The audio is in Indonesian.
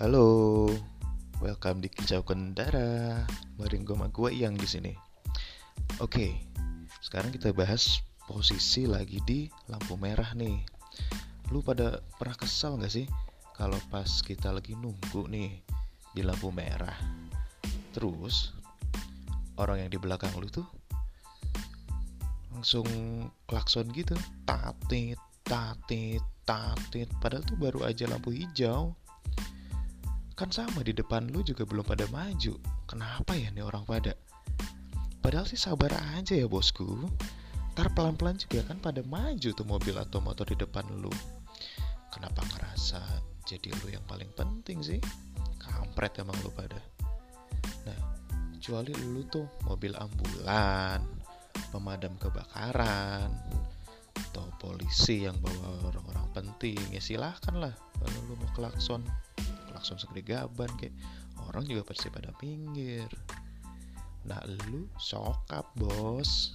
Halo, welcome di Kicau Kendara. Bareng gue gue yang di sini. Oke, sekarang kita bahas posisi lagi di lampu merah nih. Lu pada pernah kesal gak sih kalau pas kita lagi nunggu nih di lampu merah, terus orang yang di belakang lu tuh langsung klakson gitu, tatit, tatit, tatit. Padahal tuh baru aja lampu hijau Kan sama di depan lu juga belum pada maju. Kenapa ya nih orang pada? Padahal sih sabar aja ya bosku. Ntar pelan-pelan juga kan pada maju tuh mobil atau motor di depan lu. Kenapa ngerasa jadi lu yang paling penting sih? Kampret emang lu pada. Nah, kecuali lu tuh mobil ambulan, pemadam kebakaran, atau polisi yang bawa orang-orang penting ya silahkan lah kalau lu mau klakson klakson segede gaban kayak orang juga pasti pada pinggir. Nah lu sokap bos